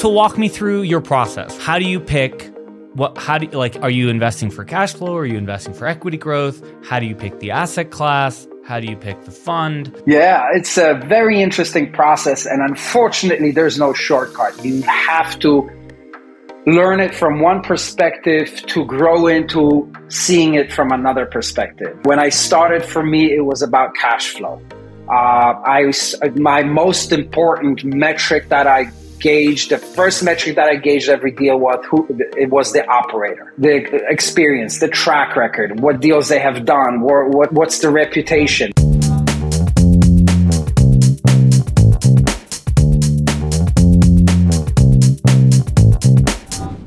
so walk me through your process. How do you pick what how do you like are you investing for cash flow? Are you investing for equity growth? How do you pick the asset class? How do you pick the fund? Yeah, it's a very interesting process and unfortunately there's no shortcut. You have to learn it from one perspective to grow into seeing it from another perspective. When I started, for me, it was about cash flow. Uh, I my most important metric that I gauged the first metric that I gauged every deal was who it was the operator, the experience, the track record, what deals they have done, what, what what's the reputation.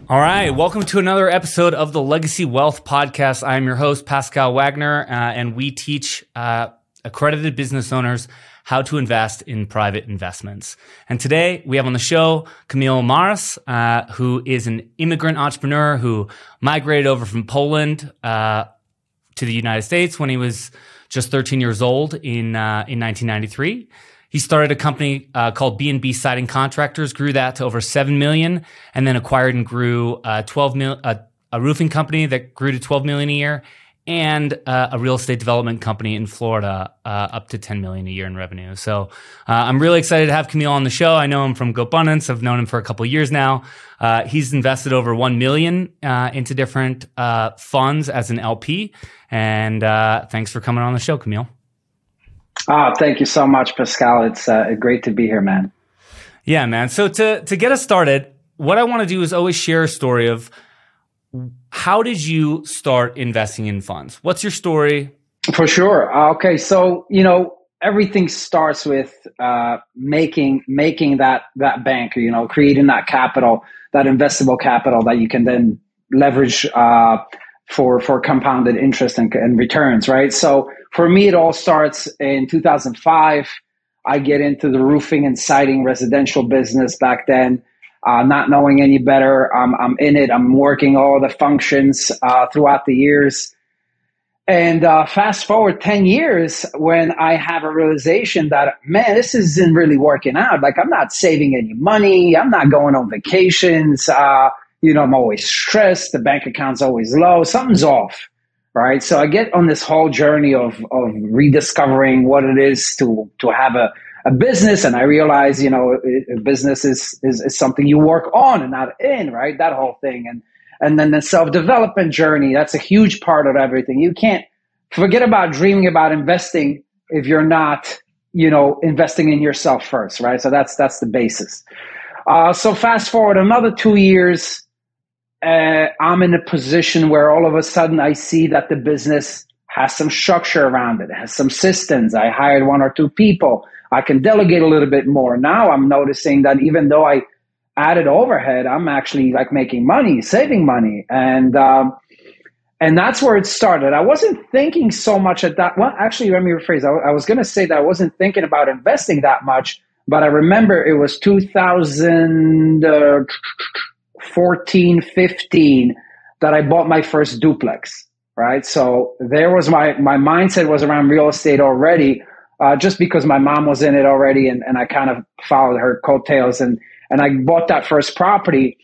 All right, welcome to another episode of the Legacy Wealth Podcast. I am your host, Pascal Wagner, uh, and we teach uh, accredited business owners how to invest in private investments. And today we have on the show Kamil Maras, uh, who is an immigrant entrepreneur who migrated over from Poland uh, to the United States when he was just 13 years old in uh, in 1993. He started a company uh, called B&B Siding Contractors, grew that to over 7 million, and then acquired and grew uh, 12 mil, uh, a roofing company that grew to 12 million a year and uh, a real estate development company in Florida uh, up to 10 million a year in revenue. So uh, I'm really excited to have Kamil on the show. I know him from GoBundance. I've known him for a couple years now. Uh, he's invested over 1 million uh, into different uh, funds as an LP. And thanks for coming on the show, Kamil. Oh, thank you so much, Pascal. It's uh, great to be here, man. Yeah, man. So to to get us started, what I want to do is always share a story of how did you start investing in funds? What's your story? For sure. Uh, okay, so you know everything starts with uh, making making that that bank. You know, creating that capital, that investable capital that you can then leverage uh, for for compounded interest and, and returns. Right. So for me, it all starts in 2005. I get into the roofing and siding residential business back then. Uh, not knowing any better, um, I'm in it. I'm working all the functions uh, throughout the years. And uh, fast forward 10 years when I have a realization that, man, this isn't really working out. Like, I'm not saving any money. I'm not going on vacations. Uh, you know, I'm always stressed. The bank account's always low. Something's off right? So I get on this whole journey of of rediscovering what it is to to have a, a business, and I realize, you know, a business is, is is something you work on and not in, right? That whole thing, and and then the self development journey. That's a huge part of everything. You can't forget about dreaming about investing if you're not, you know, investing in yourself first, right? So that's that's the basis. Uh, so fast forward another two years uh, I'm in a position where all of a sudden I see that the business has some structure around it has some systems. I hired one or two people. I can delegate a little bit more. Now I'm noticing that even though I added overhead, I'm actually like making money, saving money, and um, and that's where it started. I wasn't thinking so much at that. Well, actually, let me rephrase. I, was going to say that I wasn't thinking about investing that much, but I remember it was 2000. Uh, 14, 15 that I bought my first duplex, right? So there was my, my mindset was around real estate already, uh, just because my mom was in it already and, and I kind of followed her coattails and, and I bought that first property.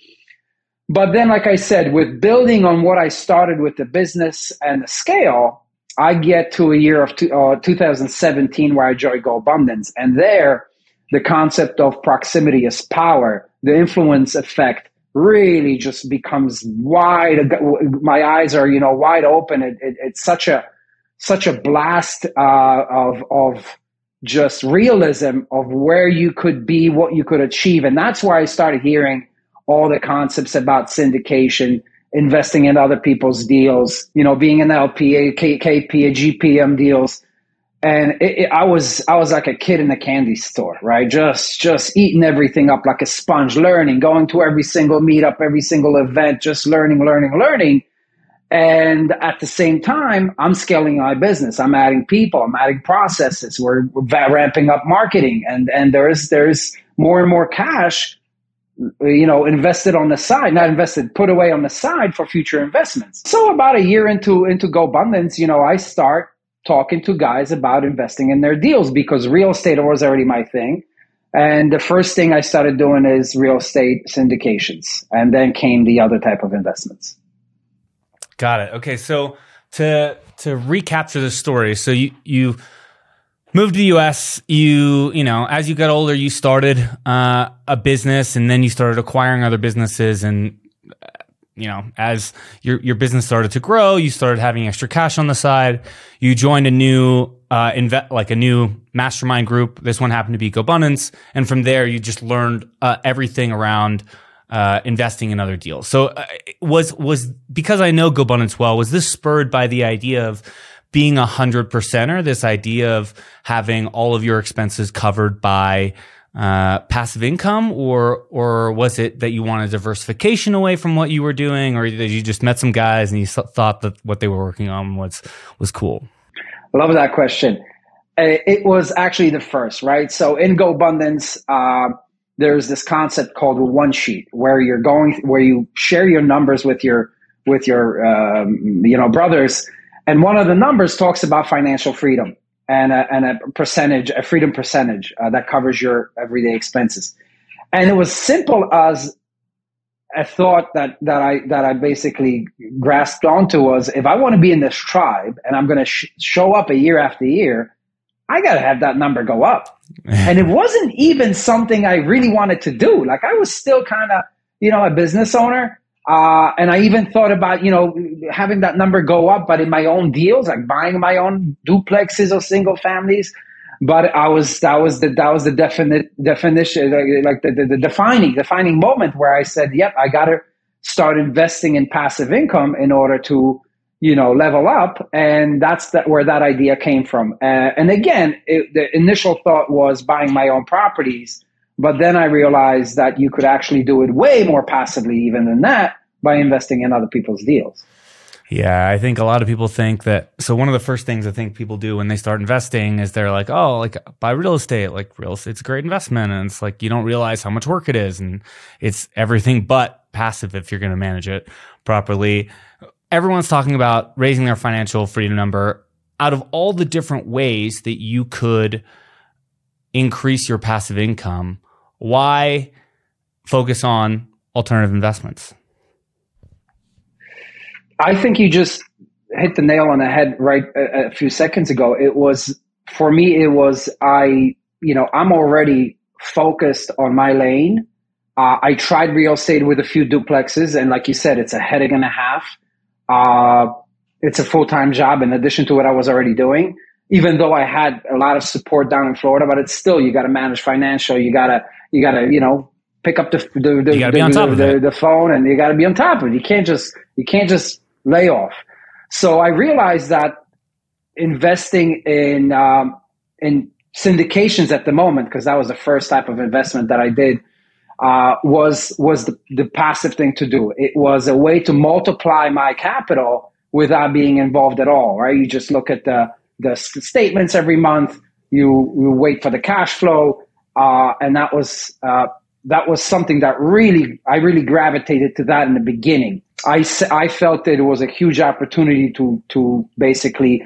But then, like I said, with building on what I started with the business and the scale, I get to a year of two, uh, 2017 where I joined GoBundance. And there, the concept of proximity is power, the influence effect really just becomes wide. My eyes are, you know, wide open. It, it, it's such a, such a blast uh, of, of just realism of where you could be, what you could achieve. And that's why I started hearing all the concepts about syndication, investing in other people's deals, you know, being an LP, a KP, a GPM deals and it, it, I was I was like a kid in a candy store, right? Just just eating everything up like a sponge, learning, going to every single meetup, every single event, just learning, learning, learning. And at the same time, I'm scaling my business. I'm adding people. I'm adding processes. We're, we're ramping up marketing, and and there's there's more and more cash, you know, invested on the side, not invested, put away on the side for future investments. So about a year into into GoBundance, you know, I start talking to guys about investing in their deals because real estate was already my thing. And the first thing I started doing is real estate syndications, and then came the other type of investments. Got it. Okay, so to to recapture the story, so you you moved to the U.S. You you know as you got older, you started uh, a business, and then you started acquiring other businesses, and you know, as your your business started to grow, you started having extra cash on the side. You joined a new uh, like a new mastermind group. This one happened to be GoBundance, and from there, you just learned uh, everything around uh, investing in other deals. So, uh, was was because I know GoBundance well. Was this spurred by the idea of being a hundred percenter? This idea of having all of your expenses covered by uh, passive income, or or was it that you wanted diversification away from what you were doing, or that you just met some guys and you thought that what they were working on was was cool? Love that question. Uh, it was actually the first, right? So in GoBundance, there's this concept called one sheet, where you're going, where you share your numbers with your with your um, you know brothers, and one of the numbers talks about financial freedom and a, and a percentage, a freedom percentage uh, that covers your everyday expenses. And it was simple as a thought that that I that I basically grasped onto was if I want to be in this tribe and I'm going to sh- show up a year after year, I got to have that number go up. And it wasn't even something I really wanted to do. Like I was still kind of you know a business owner uh, and I even thought about, you know, having that number go up, but in my own deals, like buying my own duplexes or single families. But I was, that was the, that was the definite definition, like the, the, the defining, defining moment where I said, yep, I got to start investing in passive income in order to, you know, level up. And that's that, where that idea came from. Uh, and again, it, the initial thought was buying my own properties. But then I realized that you could actually do it way more passively even than that by investing in other people's deals. Yeah, I think a lot of people think that. So one of the first things I think people do when they start investing is they're like, "Oh, like buy real estate. Like real estate's a great investment." And it's like you don't realize how much work it is, and it's everything but passive if you're going to manage it properly. Everyone's talking about raising their financial freedom number. Out of all the different ways that you could increase your passive income, why focus on alternative investments? I think you just hit the nail on the head right a, a few seconds ago. It was for me. It was I. You know, I'm already focused on my lane. Uh, I tried real estate with a few duplexes, and like you said, it's a headache and a half. Uh, it's a full time job in addition to what I was already doing. Even though I had a lot of support down in Florida, but it's still you got to manage financial. You gotta you gotta you know pick up the the the, the, the, the, phone and you got to be on top of it. You can't just you can't just layoff. So I realized that investing in um, in syndications at the moment, because that was the first type of investment that I did, uh, was was the, the passive thing to do. It was a way to multiply my capital without being involved at all. Right? You just look at the the statements every month. You you wait for the cash flow, uh, and that was uh, that was something that really I really gravitated to that in the beginning. I, I felt that it was a huge opportunity to to basically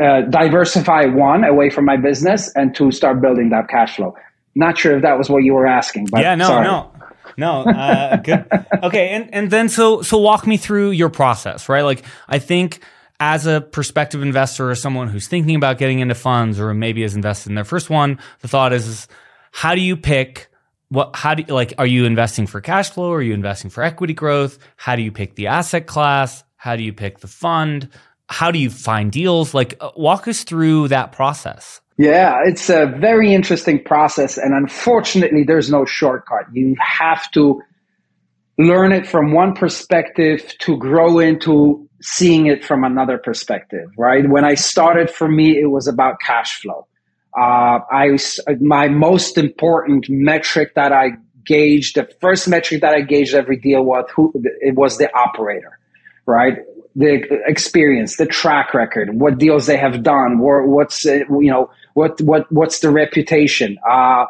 uh, diversify one away from my business and to start building that cash flow. Not sure if that was what you were asking, but yeah, no, sorry. no, no, uh, good. Okay, and and then so so walk me through your process, right? Like I think as a prospective investor or someone who's thinking about getting into funds or maybe has invested in their first one, the thought is, is how do you pick what how do you like are you investing for cash flow? Are you investing for equity growth? How do you pick the asset class? How do you pick the fund? How do you find deals? Like uh, walk us through that process yeah it's a very interesting process and unfortunately there's no shortcut. You have to learn it from one perspective to grow into seeing it from another perspective right? When i started for me it was about cash flow. Uh, I my most important metric that I gauged, the first metric that I gauged every deal was who it was the operator, right? The experience, the track record, what deals they have done, what's you know what what what's the reputation? Uh,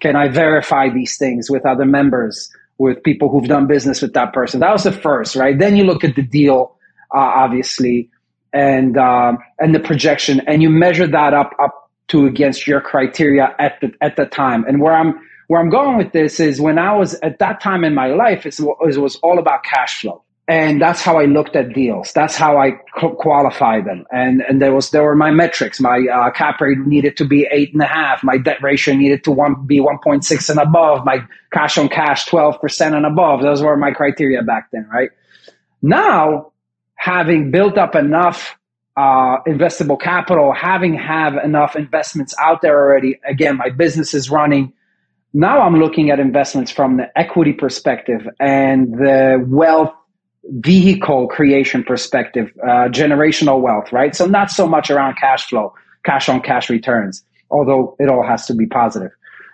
can I verify these things with other members, with people who've done business with that person? That was the first, right? Then you look at the deal, uh, obviously, and um, and the projection, and you measure that up up to against your criteria at the at the time. And where I'm where I'm going with this is when I was at that time in my life, it was all about cash flow and that's how I looked at deals. That's how I qualified them. And and there was there were my metrics. My uh, cap rate needed to be eight and a half. My debt ratio needed to one, be one point six and above. My cash on cash twelve percent and above. Those were my criteria back then, right? Now, having built up enough uh, investable capital, having have enough investments out there already. Again, my business is running. Now I'm looking at investments from the equity perspective and the wealth vehicle creation perspective, uh, generational wealth, right? So not so much around cash flow, cash on cash returns, although it all has to be positive.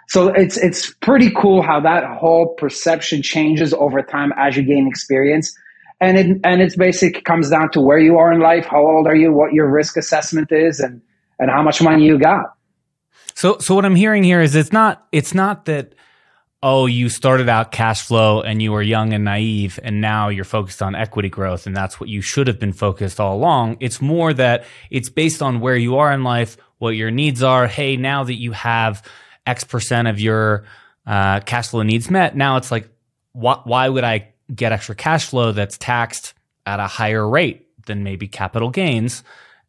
So it's it's pretty cool how that whole perception changes over time as you gain experience. And it and it's basic comes down to where you are in life, how old are you, what your risk assessment is, and and how much money you got. So so what I'm hearing here is it's not it's not that oh, you started out cash flow and you were young and naive, and now you're focused on equity growth, and that's what you should have been focused all along. It's more that it's based on where you are in life, what your needs are. Hey, now that you have X percent of your uh, cash flow needs met, now it's like, wh- why would I get extra cash flow that's taxed at a higher rate than maybe capital gains?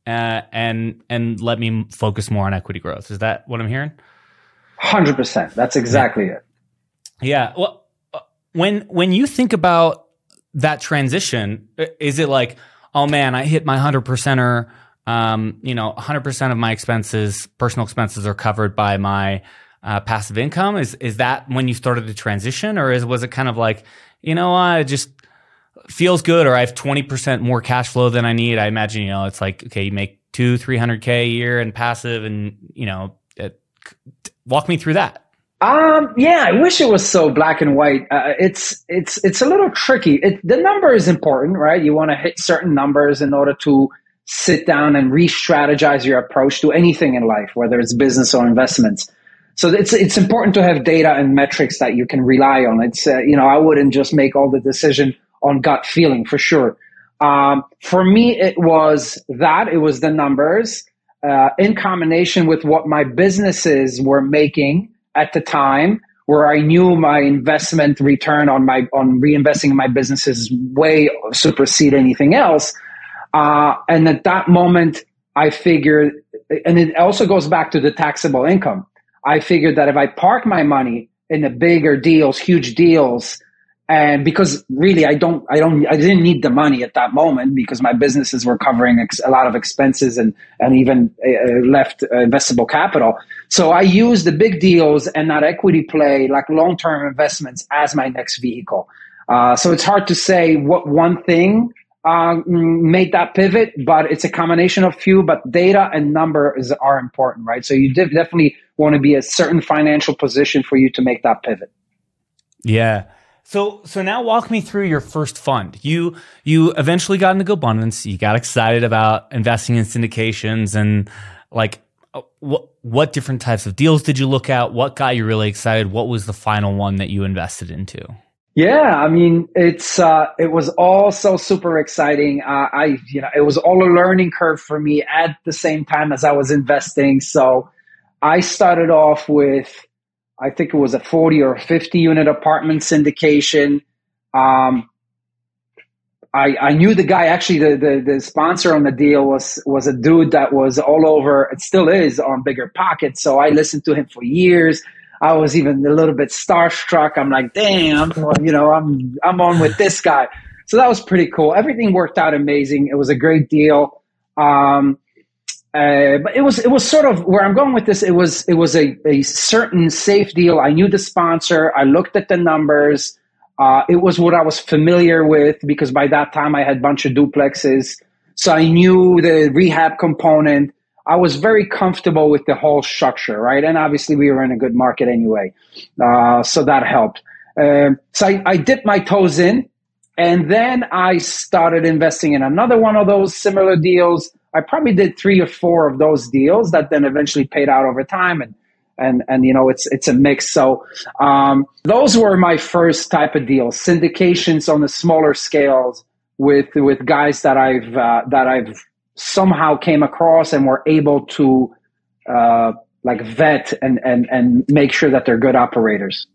Uh, and and let me focus more on equity growth. Is that what I'm hearing? Hundred percent. That's exactly yeah. it. Yeah. Well, uh, when when you think about that transition, is it like, oh man, I hit my hundred percenter? Um, you know, hundred percent of my expenses, personal expenses, are covered by my uh, passive income. Is is that when you started the transition, or is was it kind of like, you know, I just feels good, or I have twenty percent more cash flow than I need? I imagine, you know, it's like okay, you make two, three hundred k a year in passive, and you know, it, walk me through that. Um, yeah, I wish it was so black and white. Uh, it's it's it's a little tricky. It, the number is important, right? You want to hit certain numbers in order to sit down and re-strategize your approach to anything in life, whether it's business or investments. So it's it's important to have data and metrics that you can rely on. It's uh, you know I wouldn't just make all the decision on gut feeling for sure. Um, for me, it was that it was the numbers uh, in combination with what my businesses were making at the time where I knew my investment return on my on reinvesting in my businesses way supersede anything else. Uh, and at that moment, I figured, and it also goes back to the taxable income. I figured that if I park my money in the bigger deals, huge deals, and because really i don't i don't i didn't need the money at that moment because my businesses were covering ex- a lot of expenses and and even uh, left uh, investable capital so i used the big deals and not equity play like long-term investments as my next vehicle uh, so it's hard to say what one thing uh, made that pivot, but it's a combination of few. But data and numbers are important, right? So you definitely want to be a certain financial position for you to make that pivot. Yeah, so so now walk me through your first fund. You you eventually got into GoBundance. You got excited about investing in syndications and like uh, what what different types of deals did you look at? What got you really excited? What was the final one that you invested into? Yeah, I mean, it's uh, it was all so super exciting. Uh, I you know it was all a learning curve for me at the same time as I was investing. So I started off with I think it was a 40 or 50 unit apartment syndication. Um, I, I knew the guy actually the, the, the sponsor on the deal was was a dude that was all over it still is on BiggerPockets. So I listened to him for years. I was even a little bit starstruck. I'm like damn you know I'm I'm on with this guy. So that was pretty cool. Everything worked out amazing. It was a great deal. Um, uh, but it was it was sort of where I'm going with this. It was it was a, a certain safe deal. I knew the sponsor. I looked at the numbers. Uh, it was what I was familiar with because by that time I had a bunch of duplexes, so I knew the rehab component. I was very comfortable with the whole structure, right? And obviously we were in a good market anyway, uh, so that helped. Um, so I, I dipped my toes in, and then I started investing in another one of those similar deals I probably did three or four of those deals that then eventually paid out over time and and and you know it's it's a mix so um, those were my first type of deals syndications on the smaller scales with with guys that I've uh, that I've somehow came across and were able to uh, like vet and and and make sure that they're good operators.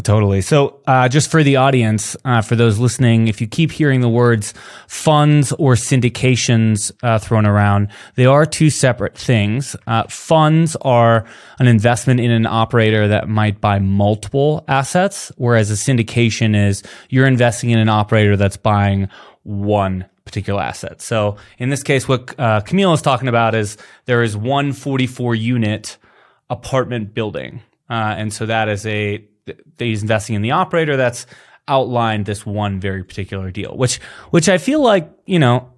Totally. So, uh, just for the audience, uh, for those listening, if you keep hearing the words funds or syndications uh, thrown around, they are two separate things. Uh, funds are an investment in an operator that might buy multiple assets, whereas a syndication is you're investing in an operator that's buying one particular asset. So, in this case, what uh, Kamil is talking about is there is one 44 unit apartment building. Uh, and so that is a he's investing in the operator that's outlined this one very particular deal, which which I feel like you know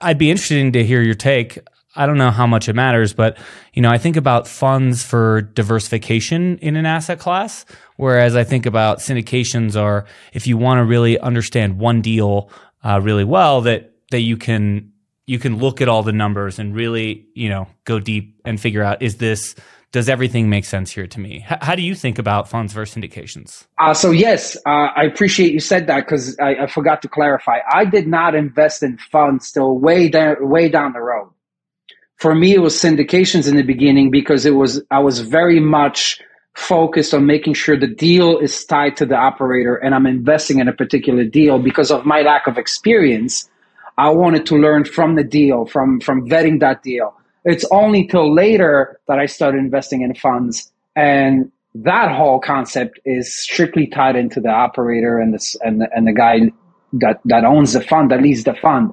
I'd be interested to hear your take. I don't know how much it matters, but you know I think about funds for diversification in an asset class, whereas I think about syndications are if you want to really understand one deal uh, really well that that you can you can look at all the numbers and really you know go deep and figure out is this does everything make sense here to me? H- how do you think about funds versus syndications? Uh, so yes, uh, I appreciate you said that because I, I, forgot to clarify. I did not invest in funds till way down, way down the road. For me, it was syndications in the beginning because it was I was very much focused on making sure the deal is tied to the operator, and I'm investing in a particular deal because of my lack of experience. I wanted to learn from the deal, from from vetting that deal it's only till later that I started investing in funds, and that whole concept is strictly tied into the operator and the and the, and the guy that that owns the fund, that leads the fund,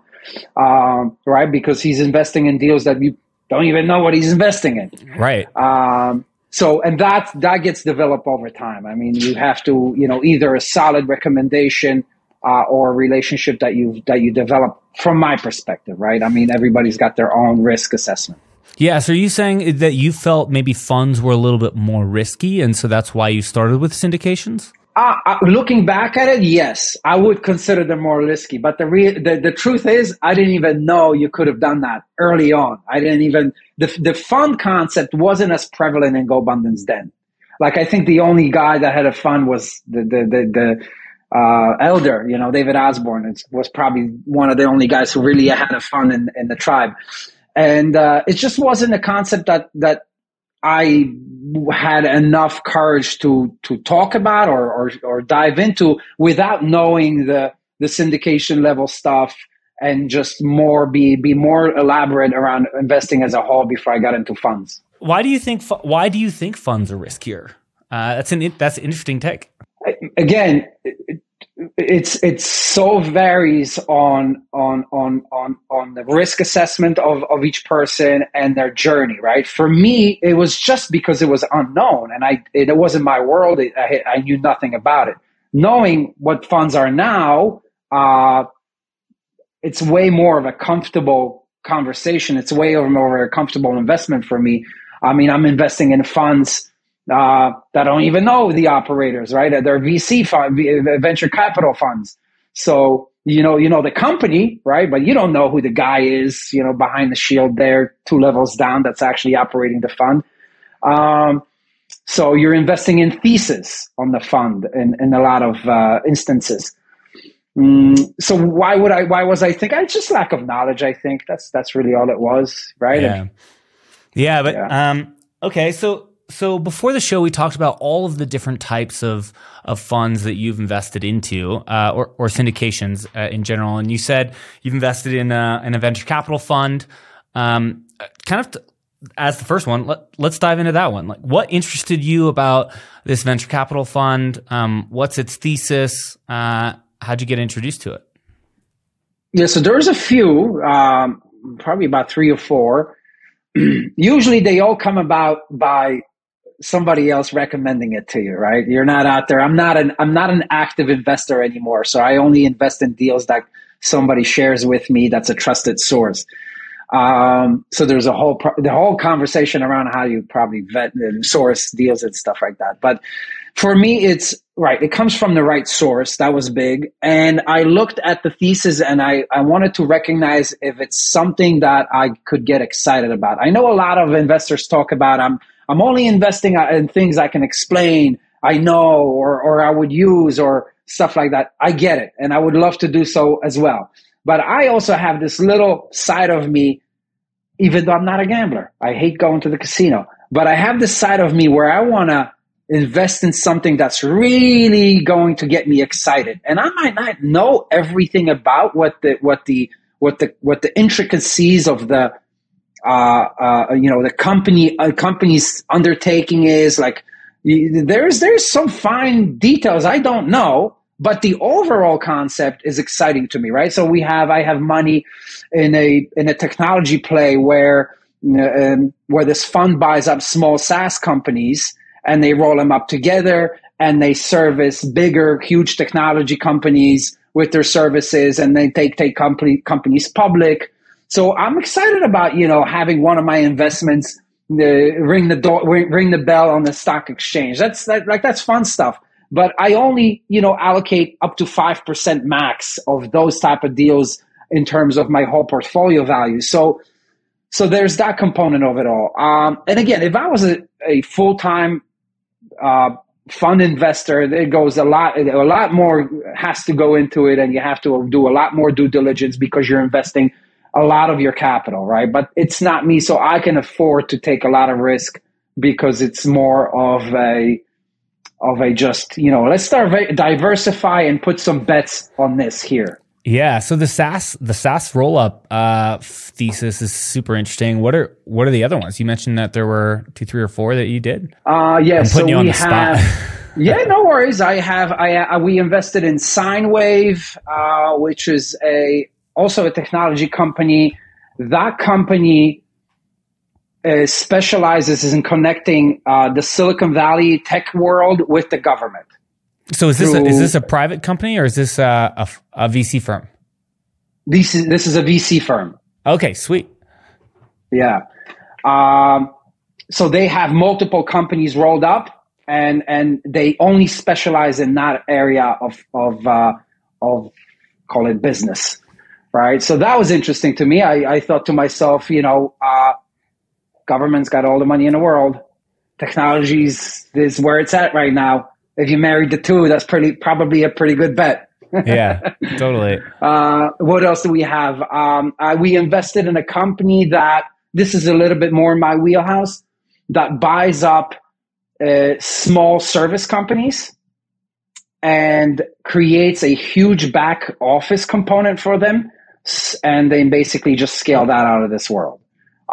um, right? Because he's investing in deals that you don't even know what he's investing in, right? Um, so, and that that gets developed over time. I mean, you have to, you know, either a solid recommendation uh, or a relationship that you that you develop from my perspective, right? I mean, everybody's got their own risk assessment. Yeah. So are you saying that you felt maybe funds were a little bit more risky, and so that's why you started with syndications? Uh, uh, looking back at it, yes, I would consider them more risky. But the, re- the the truth is, I didn't even know you could have done that early on. I didn't even the the fund concept wasn't as prevalent in GoBundance then. Like I think the only guy that had a fund was the the the, the uh, elder, you know, David Osborn was probably one of the only guys who really had a fund in, in the tribe. And uh, it just wasn't a concept that, that I had enough courage to, to talk about or, or, or dive into without knowing the, the syndication level stuff and just more be, be more elaborate around investing as a whole before I got into funds. Why do you think, why do you think funds are riskier? Uh, that's an, that's an interesting take again, it's it's so varies on on on on on the risk assessment of of each person and their journey right? For me it was just because it was unknown and i it wasn't my world. It, I, I knew nothing about it. Knowing what funds are now uh it's way more of a comfortable conversation. It's way more of a comfortable investment for me. I mean i'm investing in funds uh, that don't even know the operators, right? They're VC fund, venture capital funds. So you know, you know the company, right? But you don't know who the guy is, you know, behind the shield there, two levels down, that's actually operating the fund. Um, so you're investing in thesis on the fund in, in a lot of uh, instances. Mm, so why would I? Why was I think? I just lack of knowledge. I think that's that's really all it was, right? Yeah, and, yeah. But yeah. um, okay, so so before the show, we talked about all of the different types of of funds that you've invested into, uh, or, or, syndications uh, in general. And you said you've invested in a, in a venture capital fund. Um, kind of t- as the first one, let, us dive into that one. Like, what interested you about this venture capital fund? Um, what's its thesis? Uh, how'd you get introduced to it? Yeah, so there's a few, um, probably about three or four. Usually, they all come about by somebody else recommending it to you, right? You're not out there. I'm not an I'm not an active investor anymore, so I only invest in deals that somebody shares with me. That's a trusted source. Um, so there's a whole pro- the whole conversation around how you probably vet and source deals and stuff like that. But for me, it's right. It comes from the right source. That was big. And I looked at the thesis and I, I wanted to recognize if it's something that I could get excited about. I know a lot of investors talk about I'm I'm only investing in things I can explain, I know, or, or I would use, or stuff like that. I get it. And I would love to do so as well. But I also have this little side of me even though I'm not a gambler. I hate going to the casino, but I have this side of me where I want to invest in something that's really going to get me excited. And I might not know everything about what the what the what the what the intricacies of the uh, uh, you know the company uh, company's undertaking is like there's there's some fine details I don't know but the overall concept is exciting to me right? So we have i have money in a in a technology play where um, where this fund buys up small SaaS companies and they roll them up together and they service bigger huge technology companies with their services and they take take company, companies public so i'm excited about you know having one of my investments ring the door ring, ring the bell on the stock exchange that's that, like that's fun stuff but I only, you know, allocate up to 5% max of those type of deals in terms of my whole portfolio value. So, so there's that component of it all. Um, and again, if I was a, a full-time, uh, fund investor, it goes a lot, a lot more has to go into it and you have to do a lot more due diligence because you're investing a lot of your capital, right? But it's not me. So I can afford to take a lot of risk because it's more of a, of a just you know let's start diversify and put some bets on this here. Yeah, so the SaaS the SaaS roll up uh, thesis is super interesting. What are what are the other ones? You mentioned that there were two, three, or four that you did. Uh, yeah, I'm so we have. yeah, no worries. I have. I uh, we invested in SineWave, uh, which is a also a technology company. That company uh, specializes in connecting uh, the Silicon Valley tech world with the government. So is this a, is this a private company or is this a, a, a VC firm? This is this is a VC firm. Okay, sweet. Yeah. Um, so they have multiple companies rolled up, and and they only specialize in that area of of uh, of call it business, right? So that was interesting to me. I, I thought to myself, you know, uh, government's got all the money in the world. Technologies is where it's at right now. If you married the two, that's pretty probably a pretty good bet. yeah, totally. Uh, what else do we have? Um, uh, we invested in a company that this is a little bit more in my wheelhouse that buys up uh, small service companies and creates a huge back office component for them, and then basically just scale that out of this world.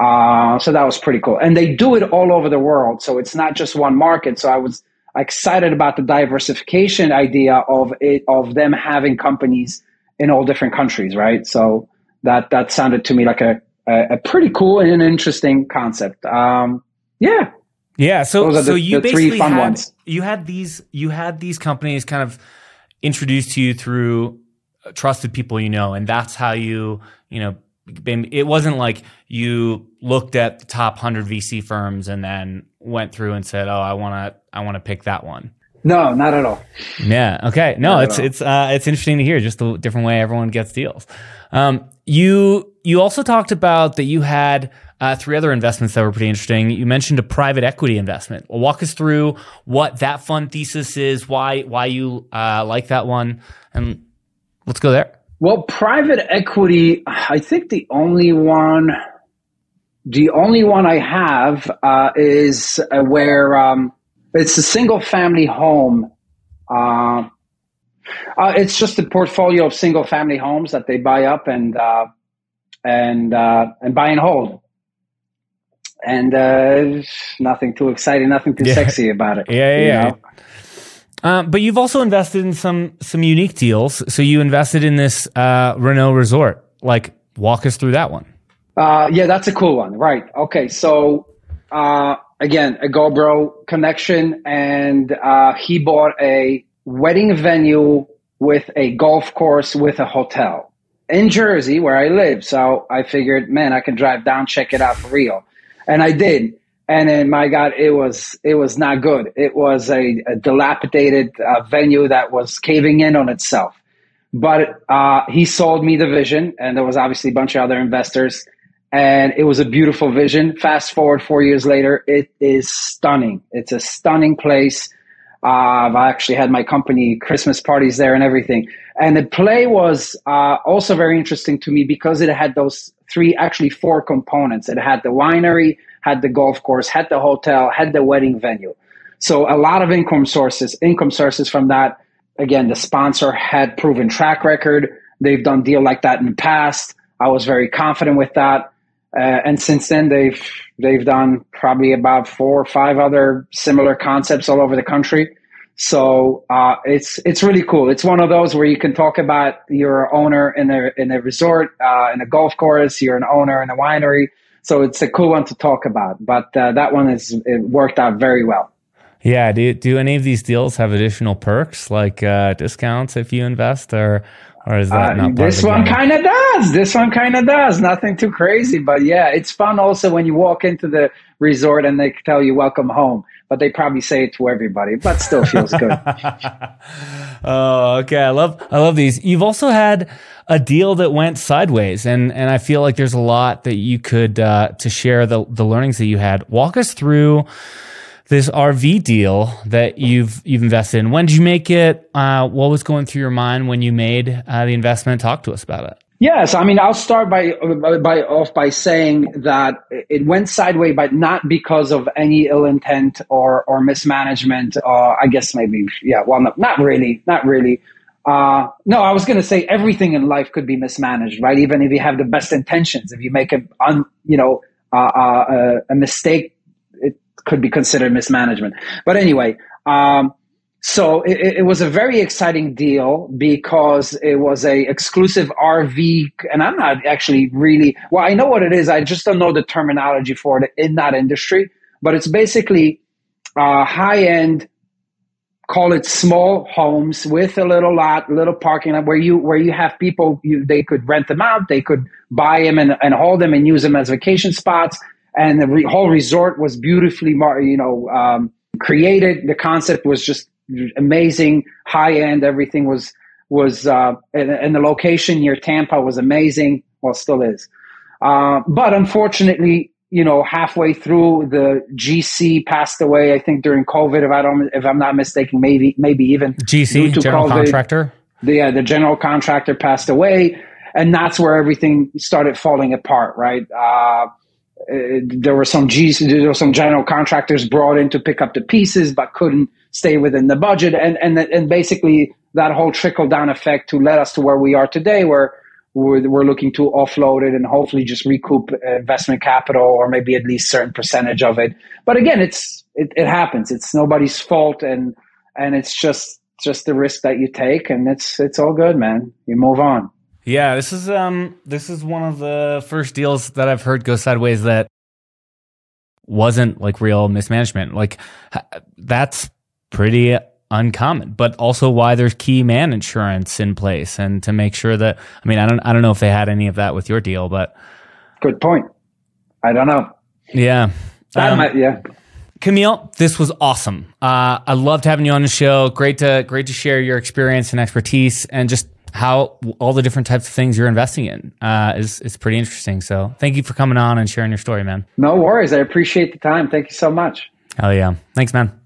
Uh, so that was pretty cool. And they do it all over the world. So it's not just one market. So I was excited about the diversification idea of it, of them having companies in all different countries, right? So that, that sounded to me like a, a, a pretty cool and an interesting concept. Um, yeah. Yeah. So, the, so you basically had, ones. you had these, you had these companies kind of introduced to you through trusted people you know, and that's how you, you know, it wasn't like you looked at the top 100 VC firms and then went through and said, "Oh, I want to I want to pick that one." No, not at all. Yeah. Okay. No, not it's it's uh, it's interesting to hear just the different way everyone gets deals. Um, you you also talked about that you had uh, three other investments that were pretty interesting. You mentioned a private equity investment. Well, walk us through what that fund thesis is, why why you uh, like that one, and let's go there. Well, private equity, I think the only one, the only one I have uh, is uh, where um, it's a single family home. Uh, uh, it's just a portfolio of single family homes that they buy up and uh, and uh, and buy and hold. And nothing too exciting, nothing too yeah. sexy about it. Yeah, yeah, yeah. Uh, but you've also invested in some some unique deals. So you invested in this uh, Renault resort. Like, walk us through that one. Uh, yeah, that's a cool one. Right. Okay. So uh, again, a GoBro connection, and uh, he bought a wedding venue with a golf course with a hotel in Jersey, where I live. So I figured, man, I can drive down, check it out for real, and I did and then my god it was it was not good. It was a, a dilapidated uh, venue that was caving in on itself. But uh, he sold me the vision and there was obviously a bunch of other investors. And it was a beautiful vision. Fast forward four years later it is stunning. It's a stunning place. Uh, I actually had my company Christmas parties there and everything. And the play was uh, also very interesting to me because it had those three, actually four components. It had the winery, had the golf course, had the hotel, had the wedding venue. So a lot of income sources, income sources from that. Again, the sponsor had proven track record. They've done deal like that in the past. I was very confident with that. Uh, and since then, they've they've done probably about four or five other similar concepts all over the country. So uh, it's it's really cool. It's one of those where you can talk about you're owner in a in a resort, uh, in a golf course. You're an owner in a winery. So it's a cool one to talk about. But uh, that one is it worked out very well. Yeah. Do do any of these deals have additional perks like uh, discounts if you invest, or or is that uh, not this one kind of does this one kind of does nothing too crazy but yeah it's fun also when you walk into the resort and they tell you welcome home but they probably say it to everybody but still feels good oh okay i love i love these you've also had a deal that went sideways and and i feel like there's a lot that you could uh, to share the the learnings that you had walk us through this RV deal that you've you've invested in. When did you make it? Uh, what was going through your mind when you made uh, the investment? Talk to us about it. Yes, I mean I'll start by by off by saying that it went sideways, but not because of any ill intent or or mismanagement. Uh, I guess maybe yeah. Well, no, not really, not really. Uh, no, I was going to say everything in life could be mismanaged, right? Even if you have the best intentions, if you make a un, you know uh, uh a mistake it could be considered mismanagement. But anyway, um, so it, it, was a very exciting deal because it was a exclusive RV, and I'm not actually really well. I know what it is. I just don't know the terminology for it in that industry. But it's basically uh, high end, call it small homes with a little lot, little parking lot where you where you have people. You, they could rent them out. They could buy them and, and hold them and use them as vacation spots and the re- whole resort was beautifully, you know, um, created. The concept was just amazing, high end. Everything was was uh, and, and, the location near Tampa was amazing. Well, still is. Uh, but unfortunately, you know, halfway through, the GC passed away. I think during COVID, if I don't, if I'm not mistaken, maybe maybe even GC general COVID, contractor. The uh, the general contractor passed away, and that's where everything started falling apart. Right. Uh, uh, there were some G's, there were some general contractors brought in to pick up the pieces, but couldn't stay within the budget, and and and basically that whole trickle down effect to led us to where we are today, where we're, we're looking to offload it and hopefully just recoup investment capital or maybe at least certain percentage of it. But again, it's it, it happens. It's nobody's fault, and and it's just just the risk that you take, and it's it's all good, man. You move on. Yeah, this is um this is one of the first deals that I've heard go sideways that wasn't like real mismanagement. Like that's pretty uncommon, but also why there's key man insurance in place and to make sure that I mean I don't I don't know if they had any of that with your deal, but good point. I don't know. Yeah. Um, might, yeah. Kamil, this was awesome. Uh, I loved having you on the show. Great to great to share your experience and expertise, and just how all the different types of things you're investing in uh, is is pretty interesting. So thank you for coming on and sharing your story, man. No worries. I appreciate the time. Thank you so much. Hell yeah. Thanks, man.